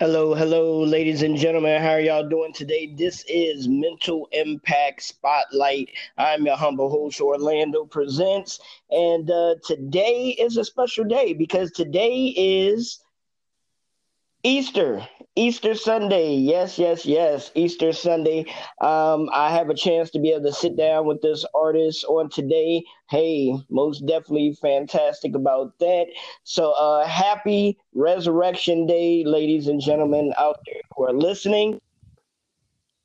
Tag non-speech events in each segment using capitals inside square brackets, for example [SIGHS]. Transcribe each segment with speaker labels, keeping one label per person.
Speaker 1: Hello, hello, ladies and gentlemen. How are y'all doing today? This is Mental Impact Spotlight. I'm your humble host, Orlando Presents. And uh, today is a special day because today is Easter, Easter Sunday. Yes, yes, yes. Easter Sunday. Um, I have a chance to be able to sit down with this artist on today. Hey, most definitely fantastic about that. So, uh, happy Resurrection Day, ladies and gentlemen out there who are listening.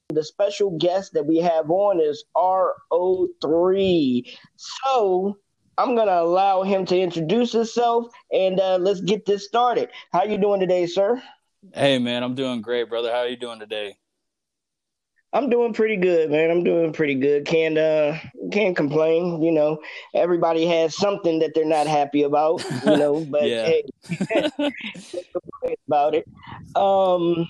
Speaker 1: The special guest that we have on is RO3. So, I'm gonna allow him to introduce himself and uh, let's get this started. How you doing today, sir?
Speaker 2: Hey man, I'm doing great, brother. How are you doing today?
Speaker 1: I'm doing pretty good, man. I'm doing pretty good. Can't uh can't complain. You know, everybody has something that they're not happy about. You know, [LAUGHS] but hey, [LAUGHS] about it. Um,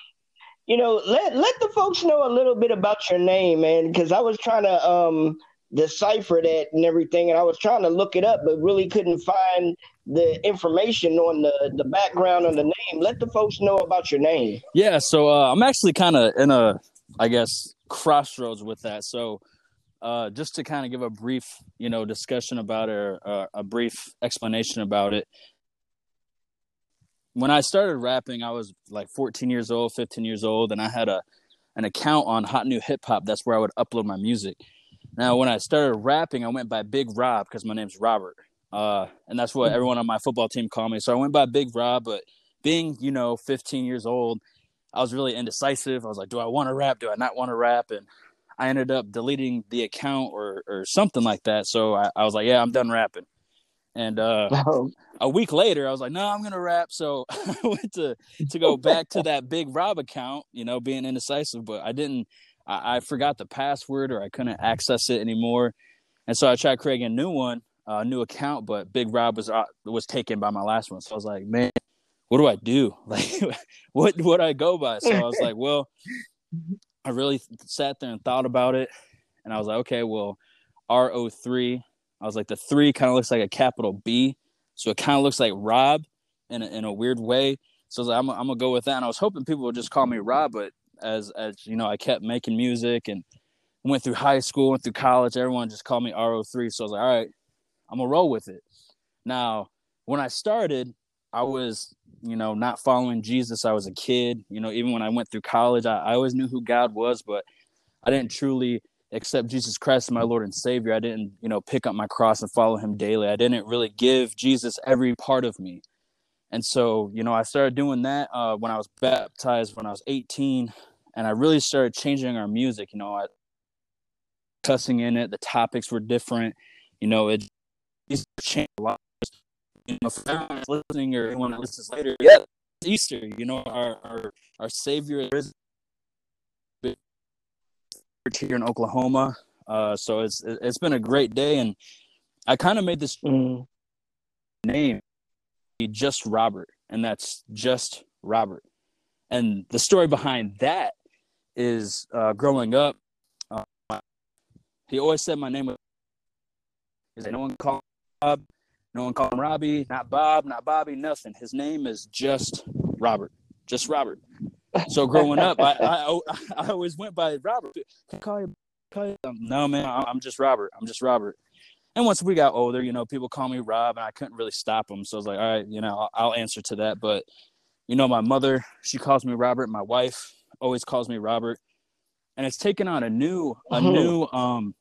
Speaker 1: you know, let let the folks know a little bit about your name, man, because I was trying to um decipher that and everything. And I was trying to look it up, but really couldn't find the information on the, the background on the name. Let the folks know about your name.
Speaker 2: Yeah, so uh, I'm actually kind of in a, I guess, crossroads with that. So uh, just to kind of give a brief, you know, discussion about it or uh, a brief explanation about it. When I started rapping, I was like 14 years old, 15 years old, and I had a an account on Hot New Hip Hop. That's where I would upload my music. Now, when I started rapping, I went by Big Rob because my name's Robert, uh, and that's what hmm. everyone on my football team called me. So I went by Big Rob. But being, you know, 15 years old, I was really indecisive. I was like, do I want to rap? Do I not want to rap? And I ended up deleting the account or or something like that. So I, I was like, yeah, I'm done rapping. And uh, [LAUGHS] a week later, I was like, no, I'm gonna rap. So [LAUGHS] I went to to go back to that Big Rob account, you know, being indecisive, but I didn't I, I, forgot the password or I couldn't access it anymore. And so I tried creating a new one, a new account, but Big Rob was uh, was taken by my last one. So I was like, man, what do I do? [LAUGHS] Like, what would I go by? So I was like, well, I really sat there and thought about it, and I was like, okay, well, RO three. I was like, the three kind of looks like a capital B, so it kind of looks like Rob in a, in a weird way. So I was like, I'm, I'm gonna go with that. And I was hoping people would just call me Rob, but as as you know, I kept making music and went through high school, went through college. Everyone just called me RO3. So I was like, all right, I'm gonna roll with it. Now, when I started, I was, you know, not following Jesus. I was a kid. You know, even when I went through college, I, I always knew who God was, but I didn't truly accept Jesus Christ as my Lord and Savior. I didn't, you know, pick up my cross and follow him daily. I didn't really give Jesus every part of me. And so, you know, I started doing that uh, when I was baptized when I was 18, and I really started changing our music. You know, I cussing in it. The topics were different. You know, it changed a lot. You know, for everyone listening or anyone that listens later, yeah, it's Easter. You know, our our our Savior is here in Oklahoma. Uh, so it's it's been a great day, and I kind of made this mm. name just Robert, and that's just Robert. And the story behind that is uh, growing up, uh, he always said my name was. He no one called Bob, no one called him Robbie, not Bob, not Bobby, nothing. His name is just Robert, just Robert. So growing up, I, I, I always went by Robert. Call you? Call you? No, man, I'm just Robert. I'm just Robert. And once we got older, you know, people call me Rob, and I couldn't really stop them. So I was like, all right, you know, I'll, I'll answer to that. But you know, my mother, she calls me Robert. My wife always calls me Robert, and it's taken on a new, a uh-huh. new, um,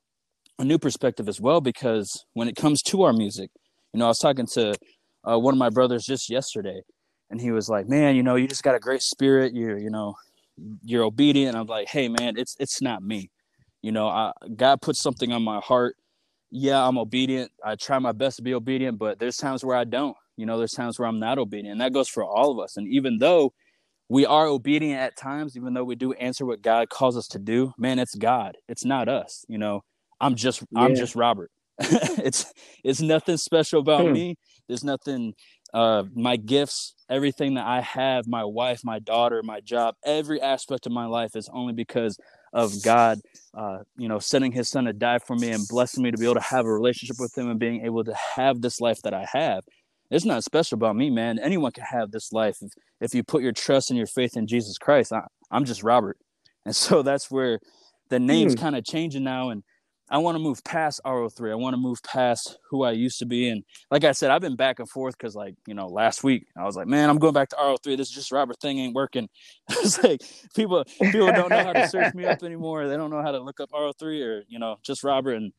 Speaker 2: a new perspective as well. Because when it comes to our music, you know, I was talking to uh, one of my brothers just yesterday, and he was like, "Man, you know, you just got a great spirit. You're, you know, you're obedient." I'm like, "Hey, man, it's it's not me. You know, I, God put something on my heart." Yeah, I'm obedient. I try my best to be obedient, but there's times where I don't. You know, there's times where I'm not obedient. And that goes for all of us. And even though we are obedient at times, even though we do answer what God calls us to do, man, it's God. It's not us. You know, I'm just yeah. I'm just Robert. [LAUGHS] it's it's nothing special about hmm. me. There's nothing uh my gifts, everything that I have, my wife, my daughter, my job, every aspect of my life is only because of God, uh, you know, sending His Son to die for me and blessing me to be able to have a relationship with Him and being able to have this life that I have. it's not special about me, man. Anyone can have this life if, if you put your trust and your faith in Jesus Christ. I, I'm just Robert, and so that's where the name's mm. kind of changing now, and I want to move past RO3. I want to move past who I used to be. And like I said, I've been back and forth because, like, you know, last week I was like, man, I'm going back to RO3. This just Robert thing ain't working. [LAUGHS] it's like people people don't know how to search me up [LAUGHS] anymore. They don't know how to look up RO3 or, you know, just Robert. And,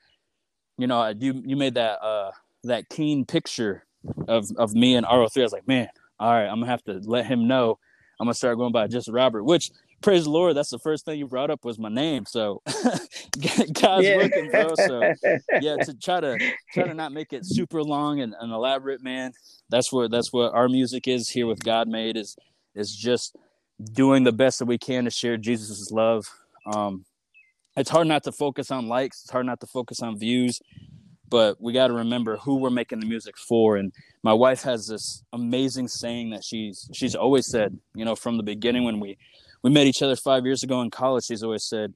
Speaker 2: you know, you you made that uh that keen picture of of me and RO3. I was like, man, all right, I'm gonna have to let him know. I'm gonna start going by just Robert, which praise the Lord, that's the first thing you brought up was my name. So [LAUGHS] God's yeah. working, bro. So [LAUGHS] yeah, to try to try to not make it super long and, and elaborate, man. That's what that's what our music is here with God made is is just doing the best that we can to share Jesus' love. Um, it's hard not to focus on likes. It's hard not to focus on views, but we got to remember who we're making the music for. And my wife has this amazing saying that she's she's always said, you know, from the beginning when we we met each other five years ago in college. He's always said,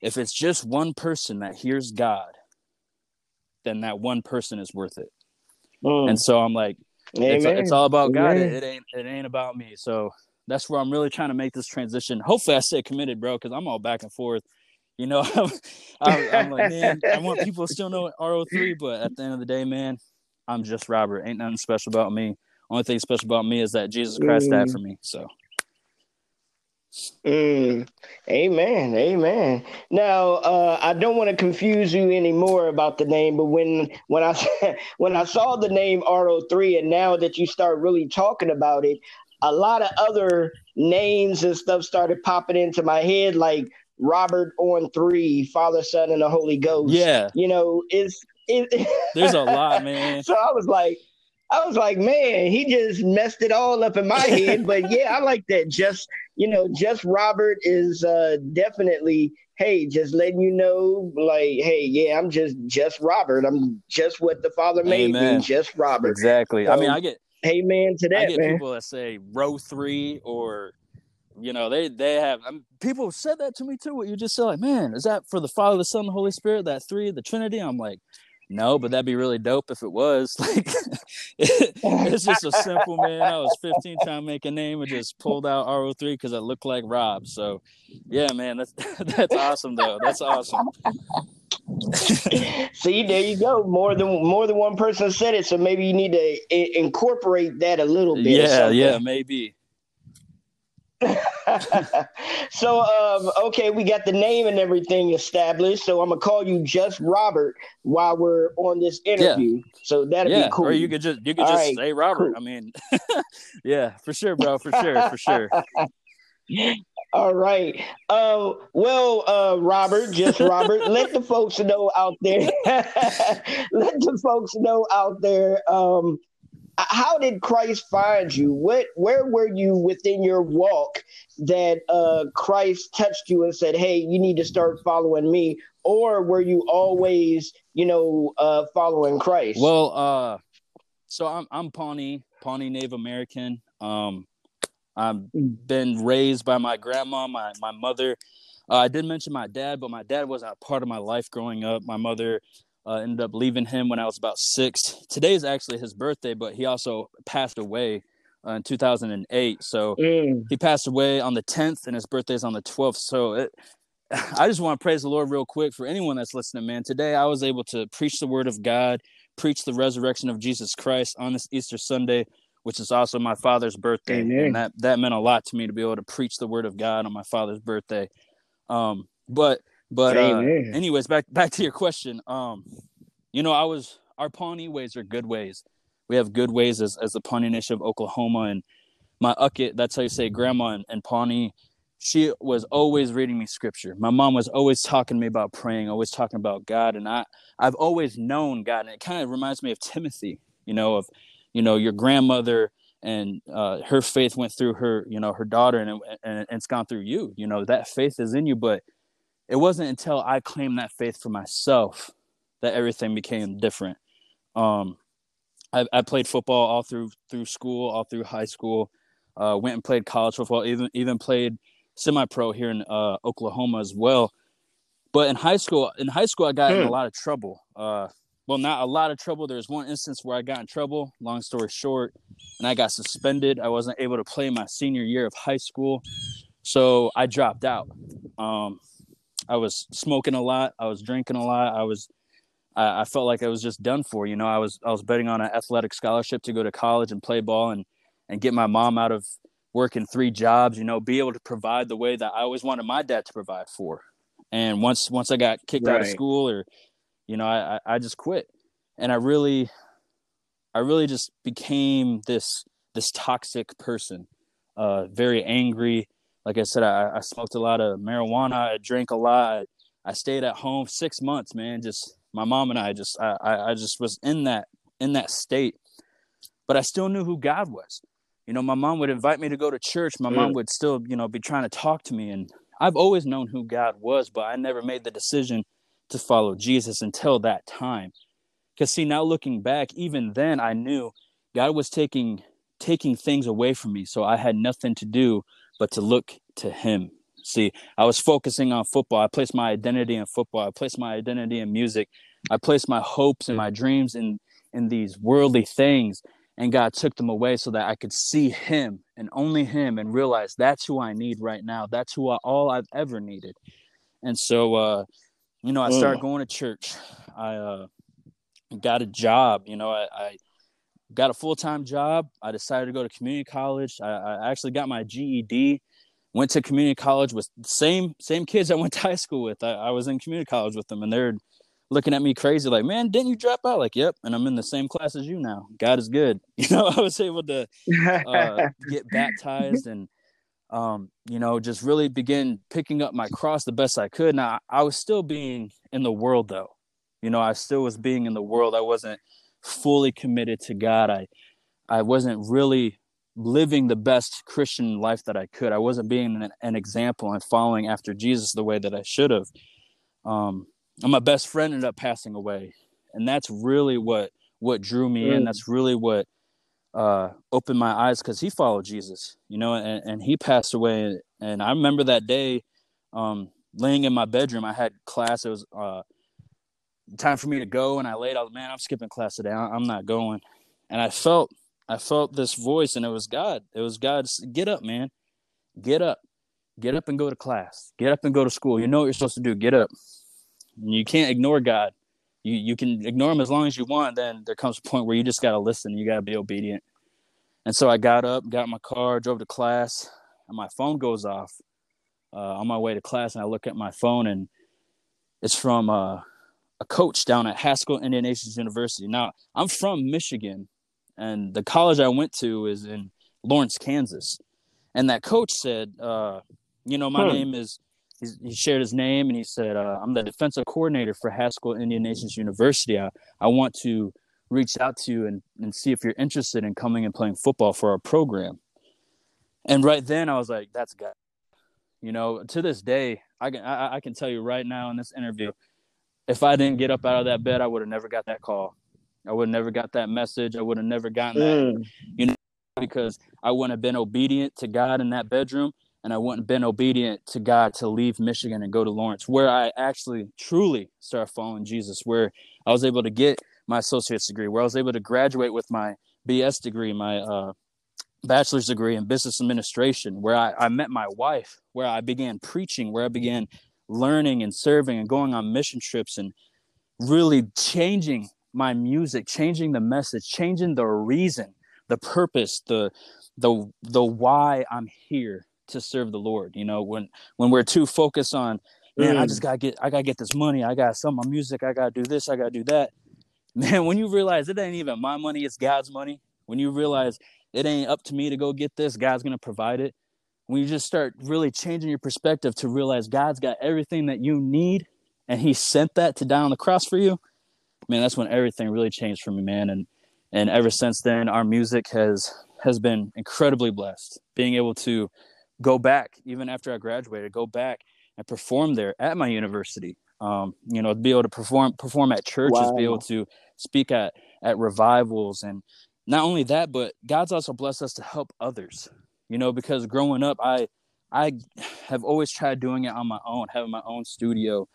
Speaker 2: if it's just one person that hears God, then that one person is worth it. Mm. And so I'm like, it's, it's, all about God. It, it, ain't it ain't about me. So that's where I'm really trying to make this transition. Hopefully, I stay committed, bro, because I'm all back and forth. You know, [LAUGHS] I'm, I'm, I'm, like, man, I want people to still know RO3, but at the end of the day, man, I'm just Robert. Ain't nothing special about me. Only thing special about me is that Jesus Christ mm. died for me. So
Speaker 1: Mm, amen. Amen. Now, uh, I don't want to confuse you anymore about the name, but when when I [LAUGHS] when I saw the name RO3, and now that you start really talking about it, a lot of other names and stuff started popping into my head, like Robert on three, Father, Son, and the Holy Ghost.
Speaker 2: Yeah,
Speaker 1: you know, it's it,
Speaker 2: there's a lot, [LAUGHS] man.
Speaker 1: so I was like, I was like, man, he just messed it all up in my head. But [LAUGHS] yeah, I like that. Just you know, just Robert is uh, definitely, hey, just letting you know, like, hey, yeah, I'm just just Robert. I'm just what the Father made Amen. me, just Robert.
Speaker 2: Exactly. So, I mean, I get
Speaker 1: Amen to that. I
Speaker 2: get
Speaker 1: man.
Speaker 2: people that say row three or you know they they have I mean, people said that to me too what you just said like man is that for the father the son the holy spirit that three the trinity i'm like no, but that'd be really dope if it was. [LAUGHS] Like, it's just a simple man. I was 15 trying to make a name and just pulled out RO3 because I looked like Rob. So, yeah, man, that's [LAUGHS] that's awesome though. That's awesome. [LAUGHS]
Speaker 1: See, there you go. More than more than one person said it, so maybe you need to I- incorporate that a little bit.
Speaker 2: Yeah, yeah, maybe. [LAUGHS]
Speaker 1: so um, okay, we got the name and everything established. So I'm gonna call you just Robert while we're on this interview. Yeah. So that'd
Speaker 2: yeah.
Speaker 1: be cool.
Speaker 2: Or you could just you could All just right. say Robert. Cool. I mean, [LAUGHS] yeah, for sure, bro, for sure, for sure. [LAUGHS]
Speaker 1: All right. Uh, well, uh, Robert, just Robert, let the folks know out there. let the folks know out there um, how did Christ find you? What where were you within your walk that uh, Christ touched you and said, "Hey, you need to start following me," or were you always, you know, uh, following Christ?
Speaker 2: Well, uh, so I'm I'm Pawnee, Pawnee Native American. Um, I've been raised by my grandma, my my mother. Uh, I did mention my dad, but my dad was a part of my life growing up. My mother uh, ended up leaving him when I was about six. Today is actually his birthday, but he also passed away uh, in 2008. So mm. he passed away on the 10th, and his birthday is on the 12th. So it, [SIGHS] I just want to praise the Lord real quick for anyone that's listening, man. Today I was able to preach the word of God, preach the resurrection of Jesus Christ on this Easter Sunday, which is also my father's birthday, Amen. and that that meant a lot to me to be able to preach the word of God on my father's birthday. Um, but but uh, anyways, back back to your question. Um, you know, I was our Pawnee ways are good ways. We have good ways as as the Pawnee Nation of Oklahoma, and my ucket. That's how you say grandma and, and Pawnee. She was always reading me scripture. My mom was always talking to me about praying, always talking about God, and I I've always known God, and it kind of reminds me of Timothy. You know, of you know your grandmother and uh, her faith went through her, you know, her daughter, and, and, and it's gone through you. You know, that faith is in you, but it wasn't until I claimed that faith for myself that everything became different. Um, I, I, played football all through through school, all through high school. Uh, went and played college football, even even played semi-pro here in uh, Oklahoma as well. But in high school, in high school, I got hmm. in a hmm. lot of trouble. Uh, well, not a lot of trouble. There was one instance where I got in trouble. Long story short, and I got suspended. I wasn't able to play my senior year of high school, so I dropped out. Um, I was smoking a lot. I was drinking a lot. I was I, I, felt like I was just done for. You know, I was I was betting on an athletic scholarship to go to college and play ball and and get my mom out of working three jobs. You know, be able to provide the way that I always wanted my dad to provide for. And once once I got kicked right. out of school, or you know, I I just quit, and I really, I really just became this this toxic person, uh, very angry. Like I said, I, I smoked a lot of marijuana. I drank a lot. I stayed at home six months, man, just my mom and I just I, I just was in that in that state. But I still knew who God was. You know, my mom would invite me to go to church. My mm. mom would still, you know, be trying to talk to me. And I've always known who God was, but I never made the decision to follow Jesus until that time. Because see, now looking back, even then I knew God was taking taking things away from me. So I had nothing to do but to look to him. See, I was focusing on football. I placed my identity in football. I placed my identity in music. I placed my hopes and my dreams in in these worldly things. And God took them away so that I could see Him and only Him and realize that's who I need right now. That's who I, all I've ever needed. And so, uh, you know, I started mm. going to church. I uh, got a job. You know, I, I got a full time job. I decided to go to community college. I, I actually got my GED went to community college with same same kids I [LAUGHS] went to high school with. I, I, was in community college with them, and they're looking at me crazy, like, "Man, didn't you drop out?" Like, "Yep," and I'm in the same class as you now. God is good. [LAUGHS] You know, I was able to uh, [LAUGHS] get baptized and, um, you know, just really begin picking up my cross the best I could. Now, I was still being in the world, though. You know, I still was being in the world. I wasn't fully committed to God. I I wasn't really living the best Christian life that I could. I wasn't being an, an example and following after Jesus the way that I should have. Um, and my best friend ended up passing away, and that's really what what drew me mm. in. That's really what uh, opened my eyes because he followed Jesus, you know, and, and he passed away. And I remember that day, um, laying in my bedroom. I had class. It was uh, time for me to go, and I laid out. Man, I'm skipping class today. I'm not going. And I felt I felt this voice, and it was God. It was God. Get up, man. Get up. Get up and go to class. Get up and go to school. You know what you're supposed to do. Get up. You can't ignore God. You you can ignore him as long as you want. Then there comes a point where you just gotta listen. You gotta be obedient. And so I got up, got my car, drove to class, and my phone goes off uh, on my way to class. And I look at my phone, and it's from uh, a coach down at Haskell Indian Nations University. Now I'm from Michigan, and the college I went to is in Lawrence, Kansas. And that coach said, uh, "You know, my hmm. name is." he shared his name and he said, uh, "I'm the defensive coordinator for Haskell Indian Nations University. I, I want to reach out to you and, and see if you're interested in coming and playing football for our program." And right then, I was like, "That's God." You know, to this day, I can I, I can tell you right now in this interview, if I didn't get up out of that bed, I would have never got that call. I would have never got that message. I would have never gotten that, mm. you know, because I wouldn't have been obedient to God in that bedroom and I wouldn't have been obedient to God to leave Michigan and go to Lawrence, where I actually truly started following Jesus, where I was able to get my associate's degree, where I was able to graduate with my BS degree, my uh, bachelor's degree in business administration, where I, I met my wife, where I began preaching, where I began learning and serving and going on mission trips and really changing my music, changing the message, changing the reason, the purpose, the the the why I'm here to serve the Lord. You know, when when we're too focused on, man, mm. I just gotta get I gotta get this money, I gotta sell my music, I gotta do this, I gotta do that. [LAUGHS] Man, when you realize it ain't even my money, it's God's money. When you realize it ain't up to me to go get this, God's gonna provide it. When you just start really changing your perspective to realize God's got everything that you need and He sent that to die on the cross for you, man, that's when everything really changed for me, man. And and ever since then, our music has has been incredibly blessed. Being able to go back even after I graduated, go back and perform there at my university. Um, you know, be able to perform perform at churches, wow. be able to speak at at revivals, and not only that, but God's also blessed us to help others. You know, because growing up, I I have always tried doing it on my own, having my own studio.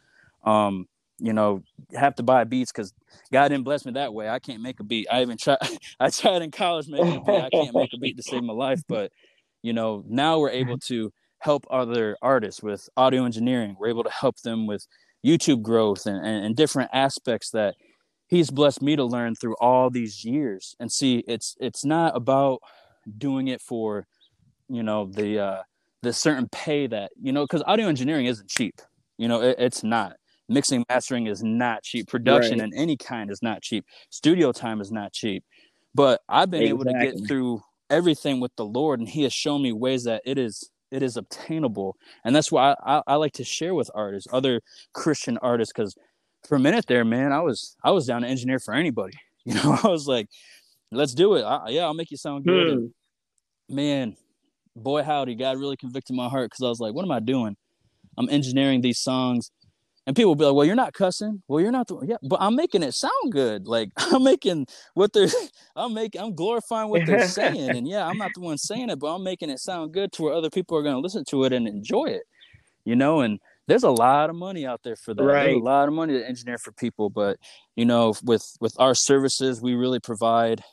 Speaker 2: Um, you know, have to buy beats because God didn't bless me that way. I can't make a beat. I even tried. [LAUGHS] I tried in college making a beat. I can't make a beat to save my life. But you know, now we're able to help other artists with audio engineering. We're able to help them with YouTube growth and, and, and different aspects that He's blessed me to learn through all these years. And see, it's it's not about doing it for, you know, the uh, the certain pay that you know, because audio engineering isn't cheap. You know, it, it's not mixing mastering is not cheap production right. in any kind is not cheap studio time is not cheap but i've been exactly. able to get through everything with the lord and he has shown me ways that it is it is obtainable and that's why i, I, I like to share with artists other christian artists because for a minute there man i was i was down to engineer for anybody [LAUGHS] you know i was like let's do it I, yeah i'll make you sound good hmm. man boy howdy god really convicted my heart because i was like what am i doing i'm engineering these songs and people will be like, "Well, you're not cussing. Well, you're not the yeah, but I'm making it sound good. Like [LAUGHS] I'm making what they're, [LAUGHS] I'm making, I'm glorifying what they're saying. And yeah, I'm not the one saying it, but I'm making it sound good to where other people are going to listen to it and enjoy it. You know, and there's a lot of money out there for that. Right. There's a lot of money to engineer for people, but you know, with with our services, we really provide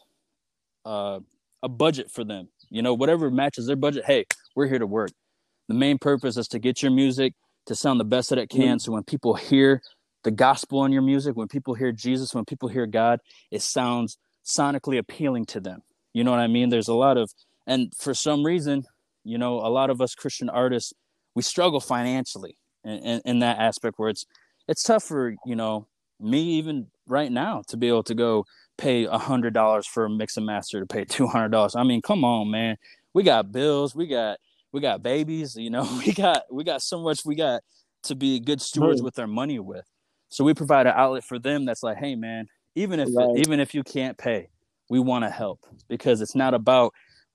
Speaker 2: uh, a budget for them. You know, whatever matches their budget. Hey, we're here to work. The main purpose is to get your music to sound the best that it can. Mm-hmm. So when people hear the gospel in your music, when people hear Jesus, when people hear God, it sounds sonically appealing to them. You know what I mean? There's a lot of, and for some reason, you know, a lot of us Christian artists, we struggle financially in, in, in that aspect where it's, it's tough for, you know, me even right now to be able to go pay a hundred dollars for a mix and master to pay two hundred dollars. I mean, come on, man. We got bills, we got we got babies, you know, [LAUGHS] we got we got so much we got to be good stewards with our money with. So we provide an outlet for them that's like, hey man, even if right. even if you can't pay, we want to help because it's not about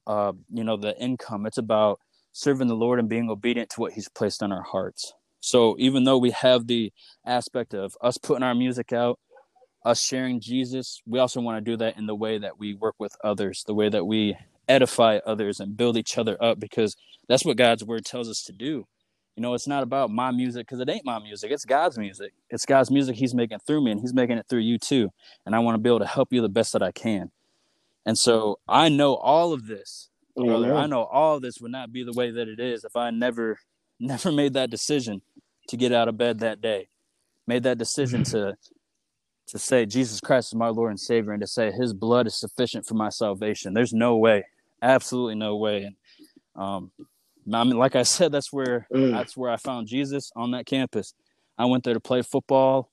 Speaker 2: uh, you know, the income. It's about serving the Lord and being obedient to what He's placed on our hearts. So even though we have the aspect of us putting our music out, us sharing Jesus, we also want to do that in the way that we work with others, the way that we edify others and build each other up because that's what God's word tells us to do. You know, it's not about my music because it ain't my music. It's God's music. It's God's music He's making through me, and He's making it through you too. And I want to be able to help you the best that I can. And so I know all of this, brother. I know all of this would not be the way that it is if I never, [LAUGHS] never made that decision to get out of bed that day, made that decision mm-hmm. to to say Jesus Christ is my Lord and Savior and to say his blood is sufficient for my salvation. There's no way. Absolutely no way. And um I mean like I said, that's where mm. that's where I found Jesus on that campus. I went there to play football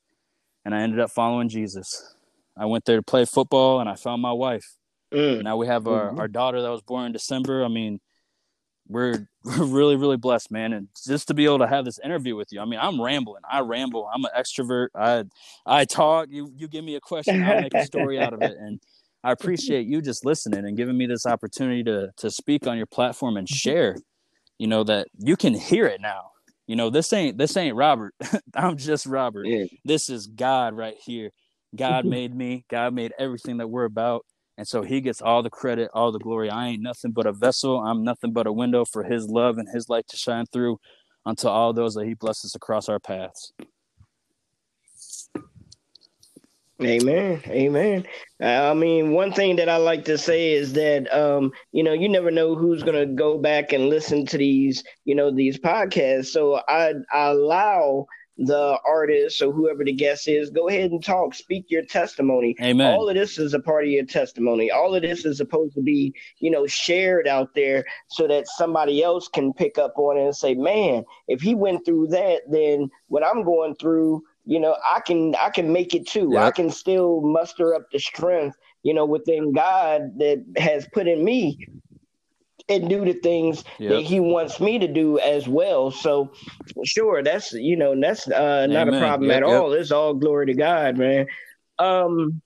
Speaker 2: and I ended up following Jesus. I went there to play football and I found my wife. Mm. Now we have our, mm-hmm. our daughter that was born in December. I mean, we're we're [LAUGHS] really really blessed man. And just to be able to have this interview with you i mean i'm rambling. I ramble. I'm an extrovert. I i talk. You you give me a question i'll make a story out of it. And [LAUGHS] i appreciate you just listening and giving me this opportunity to to speak on your platform and share you know that you can hear it now. You know this ain't this ain't robert. [LAUGHS] I'm just robert. Yeah. this is god right here. God made me. God made everything that we're about and so he gets all the credit, all the glory. I ain't nothing but a vessel. I'm nothing but a window for his love and his light to shine through unto all those that he blesses across our paths.
Speaker 1: Amen. Amen. I mean, one thing that I like to say is that, um, you know, you never know who's to go back and listen to these, you know, these podcasts. So I, I allow the artist or whoever the guest is, go ahead and talk, speak your testimony.
Speaker 2: Amen.
Speaker 1: All of this is a part of your testimony. All of this is supposed to be, you know, shared out there so that somebody else can pick up on it and say, man, if he went through that, then what I'm going through, you know, I can I can make it too. Yep. I can still muster up the strength, you know, within God that has put in me and do the things yep. that he wants me to do as well. So sure, that's you know, that's uh, not a problem yep, at all. It's all glory to God, man. Um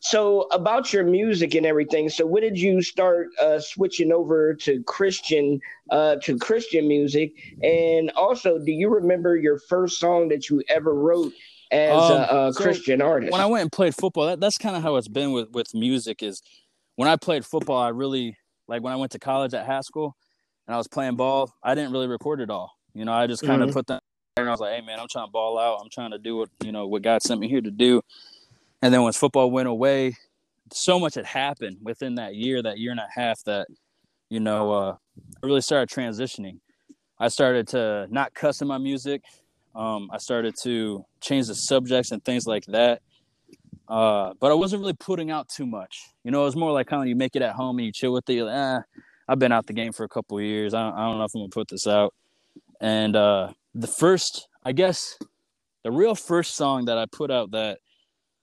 Speaker 1: so about your music and everything, so when did you start uh, switching over to Christian uh, to Christian music? And also, do you remember your first song that you ever wrote as um, a, a so Christian artist?
Speaker 2: When I went and played football, that, that's kind of how it's been with with music. Is when I played football, I really like when I went to college at Haskell and I was playing ball, I didn't really record it all. You know, I just kind of mm-hmm. put that and I was like, hey man, I'm trying to ball out. I'm trying to do what you know what God sent me here to do. And then once football went away, so much had happened within that year, that year and a half, that you know uh, I really started transitioning. I started to not cuss in my music. Um, I started to change the subjects and things like that. Uh, but I wasn't really putting out too much. You know, it was more like kind of you make it at home and you chill with it. Like, ah, I've been out the game for a couple years. I don't, I don't know if I'm gonna put this out. And uh, the first, I guess, the real first song that I put out that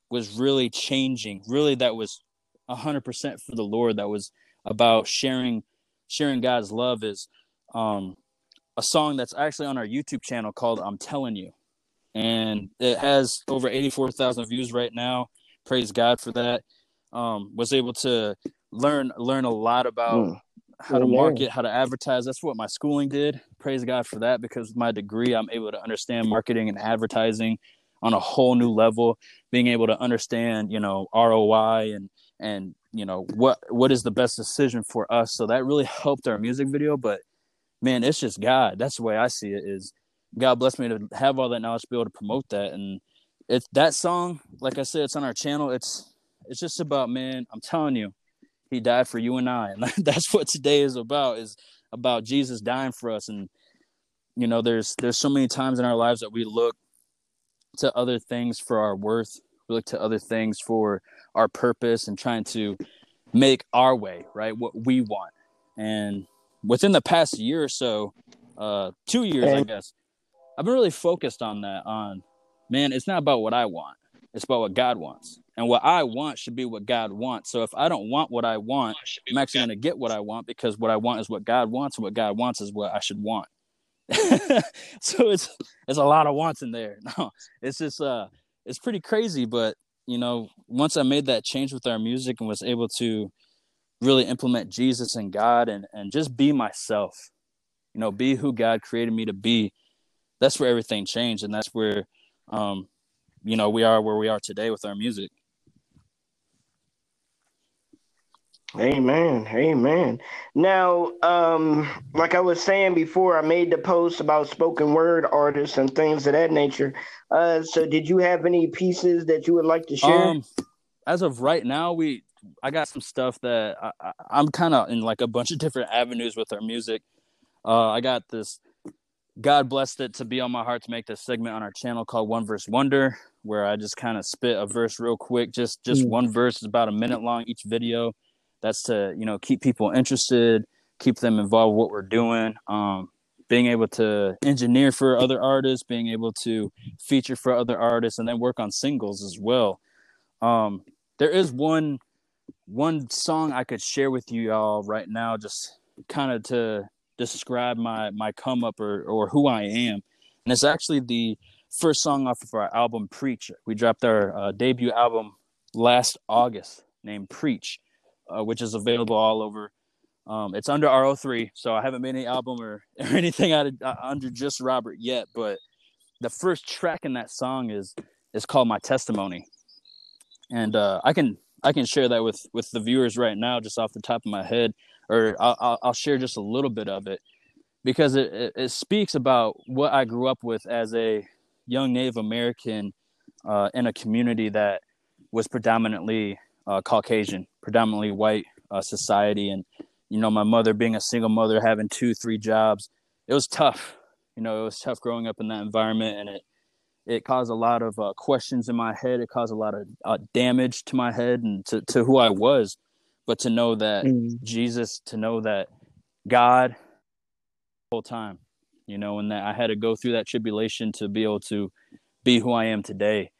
Speaker 2: was really changing, really that was hundred percent for the Lord. That was about sharing, sharing God's love is um, a song that's actually on our YouTube channel called "I'm Telling You," and it has over eighty-four thousand views right now. Praise God for that. Um, was able to learn learn a lot about mm. how to market, how to advertise. That's what my schooling did. Praise God for that because my degree, I'm able to understand marketing and advertising on a whole new level. Being able to understand, you know, ROI and and you know what what is the best decision for us. So that really helped our music video. But man, it's just God. That's the way I see it. Is God bless me to have all that knowledge to be able to promote that. And it's that song, like I said, it's on our channel. It's it's just about man. I'm telling you, He died for you and I, and [LAUGHS] that's what today is about. Is about Jesus dying for us. And you know, there's there's so many times in our lives that we look to other things for our worth. We look to other things for our purpose and trying to make our way, right? What we want. And within the past year or so, uh, two years, I guess, I've been really focused on that. On man, it's not about what I want; it's about what God wants, and what I want should be what God wants. So if I don't want what I want, I'm actually going to get what I want because what I want is what God wants, and what God wants is what I should want. [LAUGHS] so it's it's a lot of wants in there. [LAUGHS] No, it's just uh, it's pretty crazy. But you know, once I made that change with our music and was able to really implement Jesus and God and and just be myself, you know, be who God created me to be. That's where everything changed, and that's where, um, you know, we are where we are today with our music.
Speaker 1: Amen. Amen. Now, um, like I was saying before, I made the post about spoken word artists and things of that nature. Uh, so did you have any pieces that you would like to share? Um,
Speaker 2: as of right now, we I got some stuff that I, am kind of in like a bunch of different avenues with our music. Uh, I got this. God blessed it to be on my heart to make this segment on our channel called One Verse Wonder, where I just kind of spit a verse real quick. Just just mm. one verse is about a minute long each video. That's to you know keep people interested, keep them involved with what we're doing. Um, being able to engineer for other artists, being able to feature for other artists, and then work on singles as well. Um, there is one one song I could share with you all right now, just kind of to describe my my come up or or who I am, and it's actually the first song off of our album Preach. We dropped our uh, debut album last August named Preach, uh, which is available all over. Um, it's under RO3, so I haven't made any album or, [LAUGHS] or anything out of, uh, under just Robert yet. But the first track in that song is is called My Testimony, and uh, I can I can share that with with the viewers right now, just off the top of my head, or I'll, I'll share just a little bit of it because it, it, speaks about what I grew up with as a young Native American uh, in a community that was predominantly uh, Caucasian, predominantly white uh, society, and you know my mother being a single mother, having two, three jobs, it was tough. You know, it was tough growing up in that environment, and it it caused a lot of uh, questions in my head. It caused a lot of uh, damage to my head and to, to who I was. But to know that mm. Jesus, to know that God, whole time, you know, and that I had to go through that tribulation to be able to be who I am today,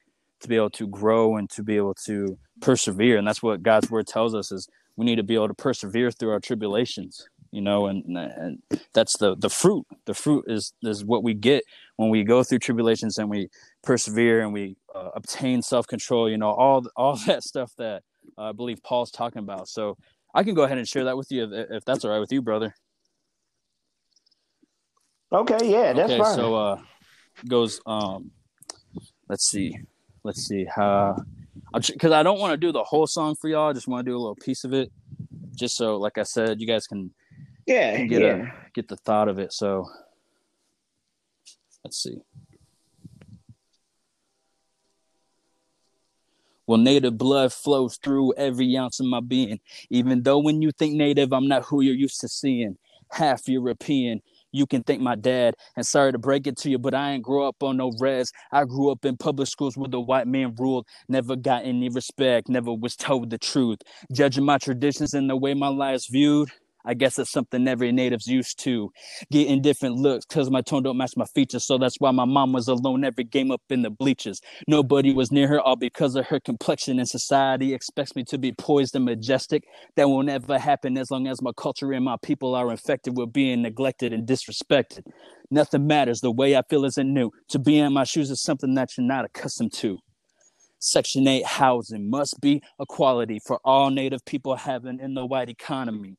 Speaker 2: to be able to grow and to be able to persevere. And that's what God's word tells us is we need to be able to persevere through our tribulations you know and and that's the the fruit the fruit is is what we get when we go through tribulations and we persevere and we uh, obtain self-control you know all all [LAUGHS] that stuff that uh, i believe paul's talking about. So i can go ahead and share that with you if, if that's all right with you brother.
Speaker 1: Okay yeah that's okay, fine.
Speaker 2: so uh goes um let's see let's see how because i don't want to do the whole song for y'all i just want to do a little piece of it just so like i said you guys can
Speaker 1: yeah
Speaker 2: get
Speaker 1: yeah.
Speaker 2: a get the thought of it so let's see Well, native blood flows through every ounce of my being. Even though when you think native, I'm not who you're used to seeing. Half European, you can thank my dad. And sorry to break it to you, but I ain't grow up on no res. I grew up in public schools where the white man ruled. Never got any respect, never was told the truth. Judging my traditions and the way my life's viewed, I guess it's something every native's used to. Getting different looks because my tone don't match my features. So that's why my mom was alone every game up in the bleachers. Nobody was near her, all because of her complexion. And society expects me to be poised and majestic. That will never happen as long as my culture and my people are infected with being neglected and disrespected. Nothing matters. The way I feel isn't new. To be in my shoes is something that you're not accustomed to. Section 8 housing must be equality for all Native people having in the white economy.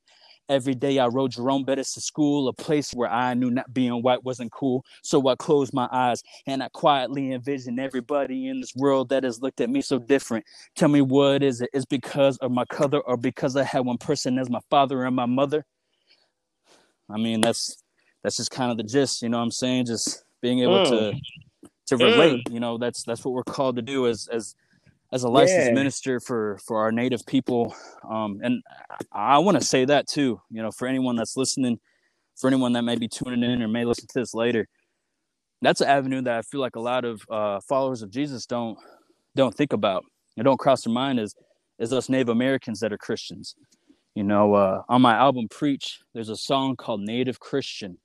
Speaker 2: Every day I rode Jerome Bettis to school, a place where I knew not being white wasn't cool. So I closed my eyes and I quietly envisioned everybody in this world that has looked at me so different. Tell me what is it? Is because of my color or because I had one person as my father and my mother? I mean, that's that's just kind of the gist, you know what I'm saying? Just being able mm. to to relate, mm. you know, that's that's what we're called to do as as as a licensed yeah. minister for for our native people um, and i, I want to say that too you know for anyone that's listening for anyone that may be tuning in or may listen to this later that's an avenue that i feel like a lot of uh, followers of jesus don't don't think about and don't cross their mind is is us native americans that are christians you know uh, on my album preach there's a song called native christian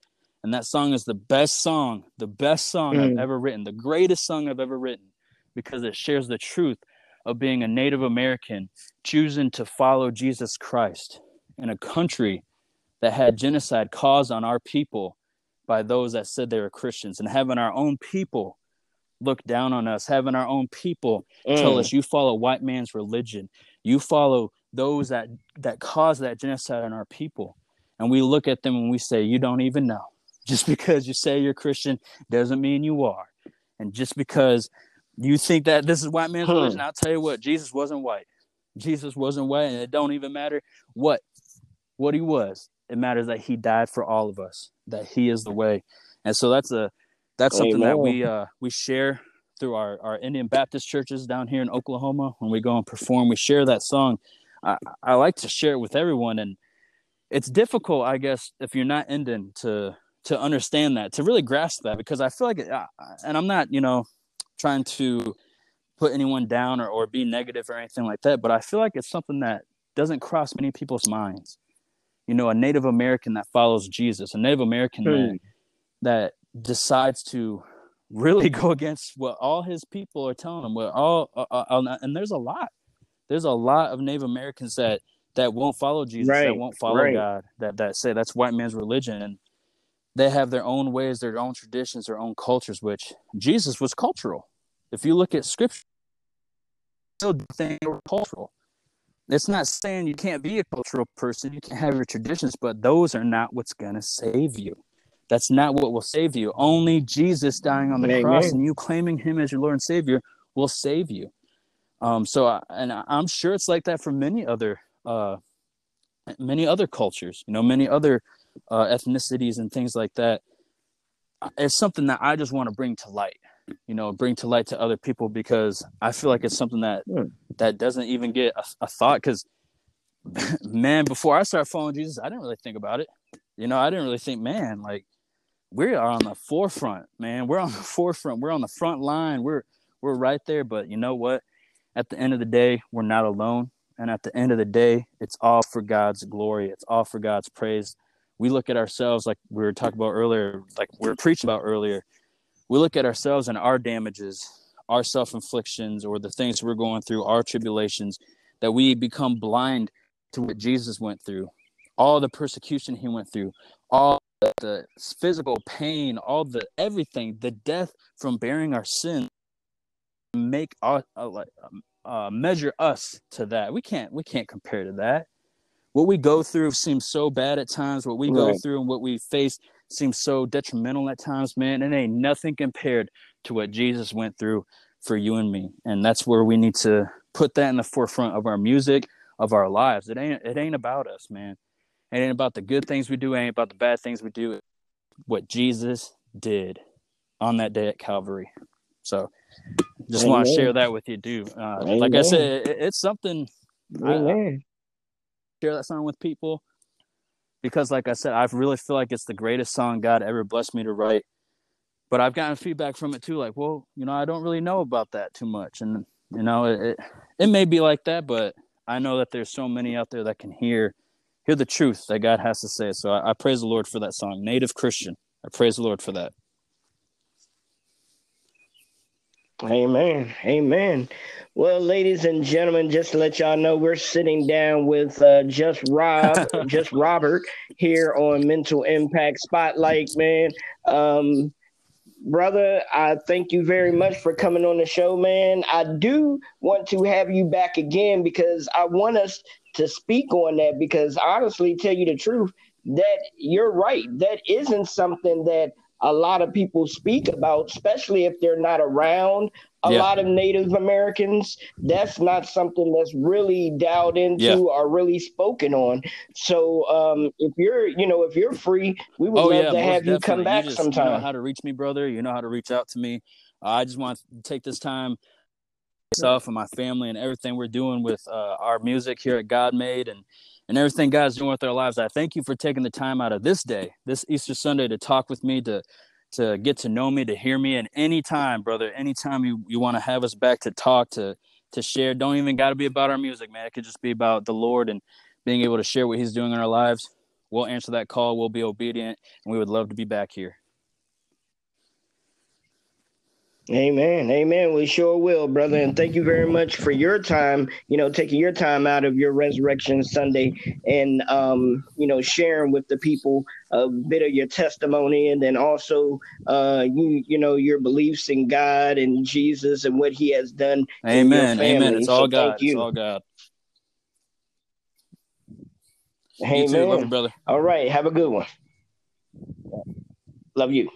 Speaker 2: and that song is the best song the best song mm. i've ever written the greatest song i've ever written because it shares the truth of being a Native American choosing to follow Jesus Christ in a country that had genocide caused on our people by those that said they were Christians and having our own people look down on us, having our own people mm. tell us you follow white man's religion, you follow those that that caused that genocide on our people. And we look at them and we say, You don't even know. [LAUGHS] Just because you say you're Christian doesn't mean you are. And just because you think that this is white man's huh. religion? I'll tell you what, Jesus wasn't white. Jesus wasn't white, and it don't even matter what what he was. It matters that he died for all of us, that he is the way. And so that's a that's something Amen. that we uh we share through our, our Indian Baptist churches down here in Oklahoma when we go and perform. We share that song. I, I like to share it with everyone and it's difficult, I guess, if you're not Indian to to understand that, to really grasp that, because I feel like, it, and I'm not, you know, trying to put anyone down or, or be negative or anything like that, but I feel like it's something that doesn't cross many people's minds. You know, a Native American that follows Jesus, a Native American that, hmm. that decides to really [LAUGHS] go against what all his people are telling him. What all uh, uh, uh, and there's a lot. There's a lot of Native Americans that that won't follow Jesus, right. that won't follow right. God, that that say that's white man's religion, and they have their own ways, their own traditions, their own cultures. Which Jesus was cultural. If you look at scripture, still think we're cultural. It's not saying you can't be a cultural person, you can't have your traditions, but those are not what's gonna save you. That's not what will save you. Only Jesus dying on the Amen. cross and you claiming Him as your Lord and Savior will save you. Um, so, I, and I'm sure it's like that for many other, uh, many other cultures. You know, many other uh, ethnicities and things like that. It's something that I just want to bring to light you know bring to light to other people because i feel like it's something that hmm. that doesn't even get a, a thought because [LAUGHS] man before i started following jesus i didn't really think about it. You know i didn't really think man like we are on the forefront man. We're on the [LAUGHS] forefront. We're on the front line. We're we're right there. But you know what? At the end of the day we're not alone. And at the end of the day it's all for god's glory. It's all for god's praise. We look at ourselves like we were talking about earlier like we are preaching about earlier we look at ourselves and our damages, our self inflictions, or the things we're going through, our tribulations, that we become blind to what Jesus went through, all the persecution he went through, all the physical pain, all the everything, the death from bearing our sin, make our uh, um, uh, measure us to that. We can't we can't compare to that. What we go through seems so bad at times. What we right. go through and what we face seems so detrimental at times, man. It ain't nothing compared to what Jesus went through for you and me. And that's where we need to put that in the forefront of our music, of our lives. It ain't it ain't about us, man. It ain't about the good things we do, it ain't about the bad things we do. What Jesus did on that day at Calvary. So just want to share that with you, dude. Uh, like I said, it, it's something. I share that song with people because, like I said, I really feel like it's the greatest song God ever blessed me to write. But I've gotten feedback from it too, like, well, you know, I don't really know about that too much, and you know, it it, it may be like that, but I know that there's so many out there that can hear hear the truth that God has to say. So I, I praise the Lord for that song, Native Christian. I praise the Lord for that.
Speaker 1: Amen. Amen. Well, ladies and gentlemen, just to let y'all know, we're sitting down with uh, just Rob, [LAUGHS] just Robert here on Mental Impact Spotlight, man. Um, brother, I thank you very much for coming on the show, man. I do want to have you back again because I want us to speak on that because honestly, tell you the truth, that you're right. That isn't something that a lot of people speak about, especially if they're not around a yeah. lot of Native Americans. That's not something that's really dialed into yeah. or really spoken on. So um, if you're, you know, if you're free, we would oh, love yeah, to have you come back you just, sometime.
Speaker 2: You know how to reach me, brother. You know how to reach out to me. Uh, I just want to take this time myself and my family and everything we're doing with uh, our music here at God Made and and everything God's doing with our lives. I thank you for taking the time out of this day, this Easter Sunday, to talk with me, to to get to know me, to hear me. And anytime, brother, anytime you, you want to have us back to talk, to to share, don't even got to be about our music, man. It could just be about the Lord and being able to share what He's doing in our lives. We'll answer that call. We'll be obedient, and we would love to be back here.
Speaker 1: Amen. Amen. We sure will, brother. And thank you very much for your time, you know, taking your time out of your resurrection Sunday and um, you know, sharing with the people a bit of your testimony and then also uh you you know your beliefs in God and Jesus and what he has done.
Speaker 2: Amen. Amen. It's all God. It's all God.
Speaker 1: Amen. You too. Love you, brother. All right. Have a good one. Love you.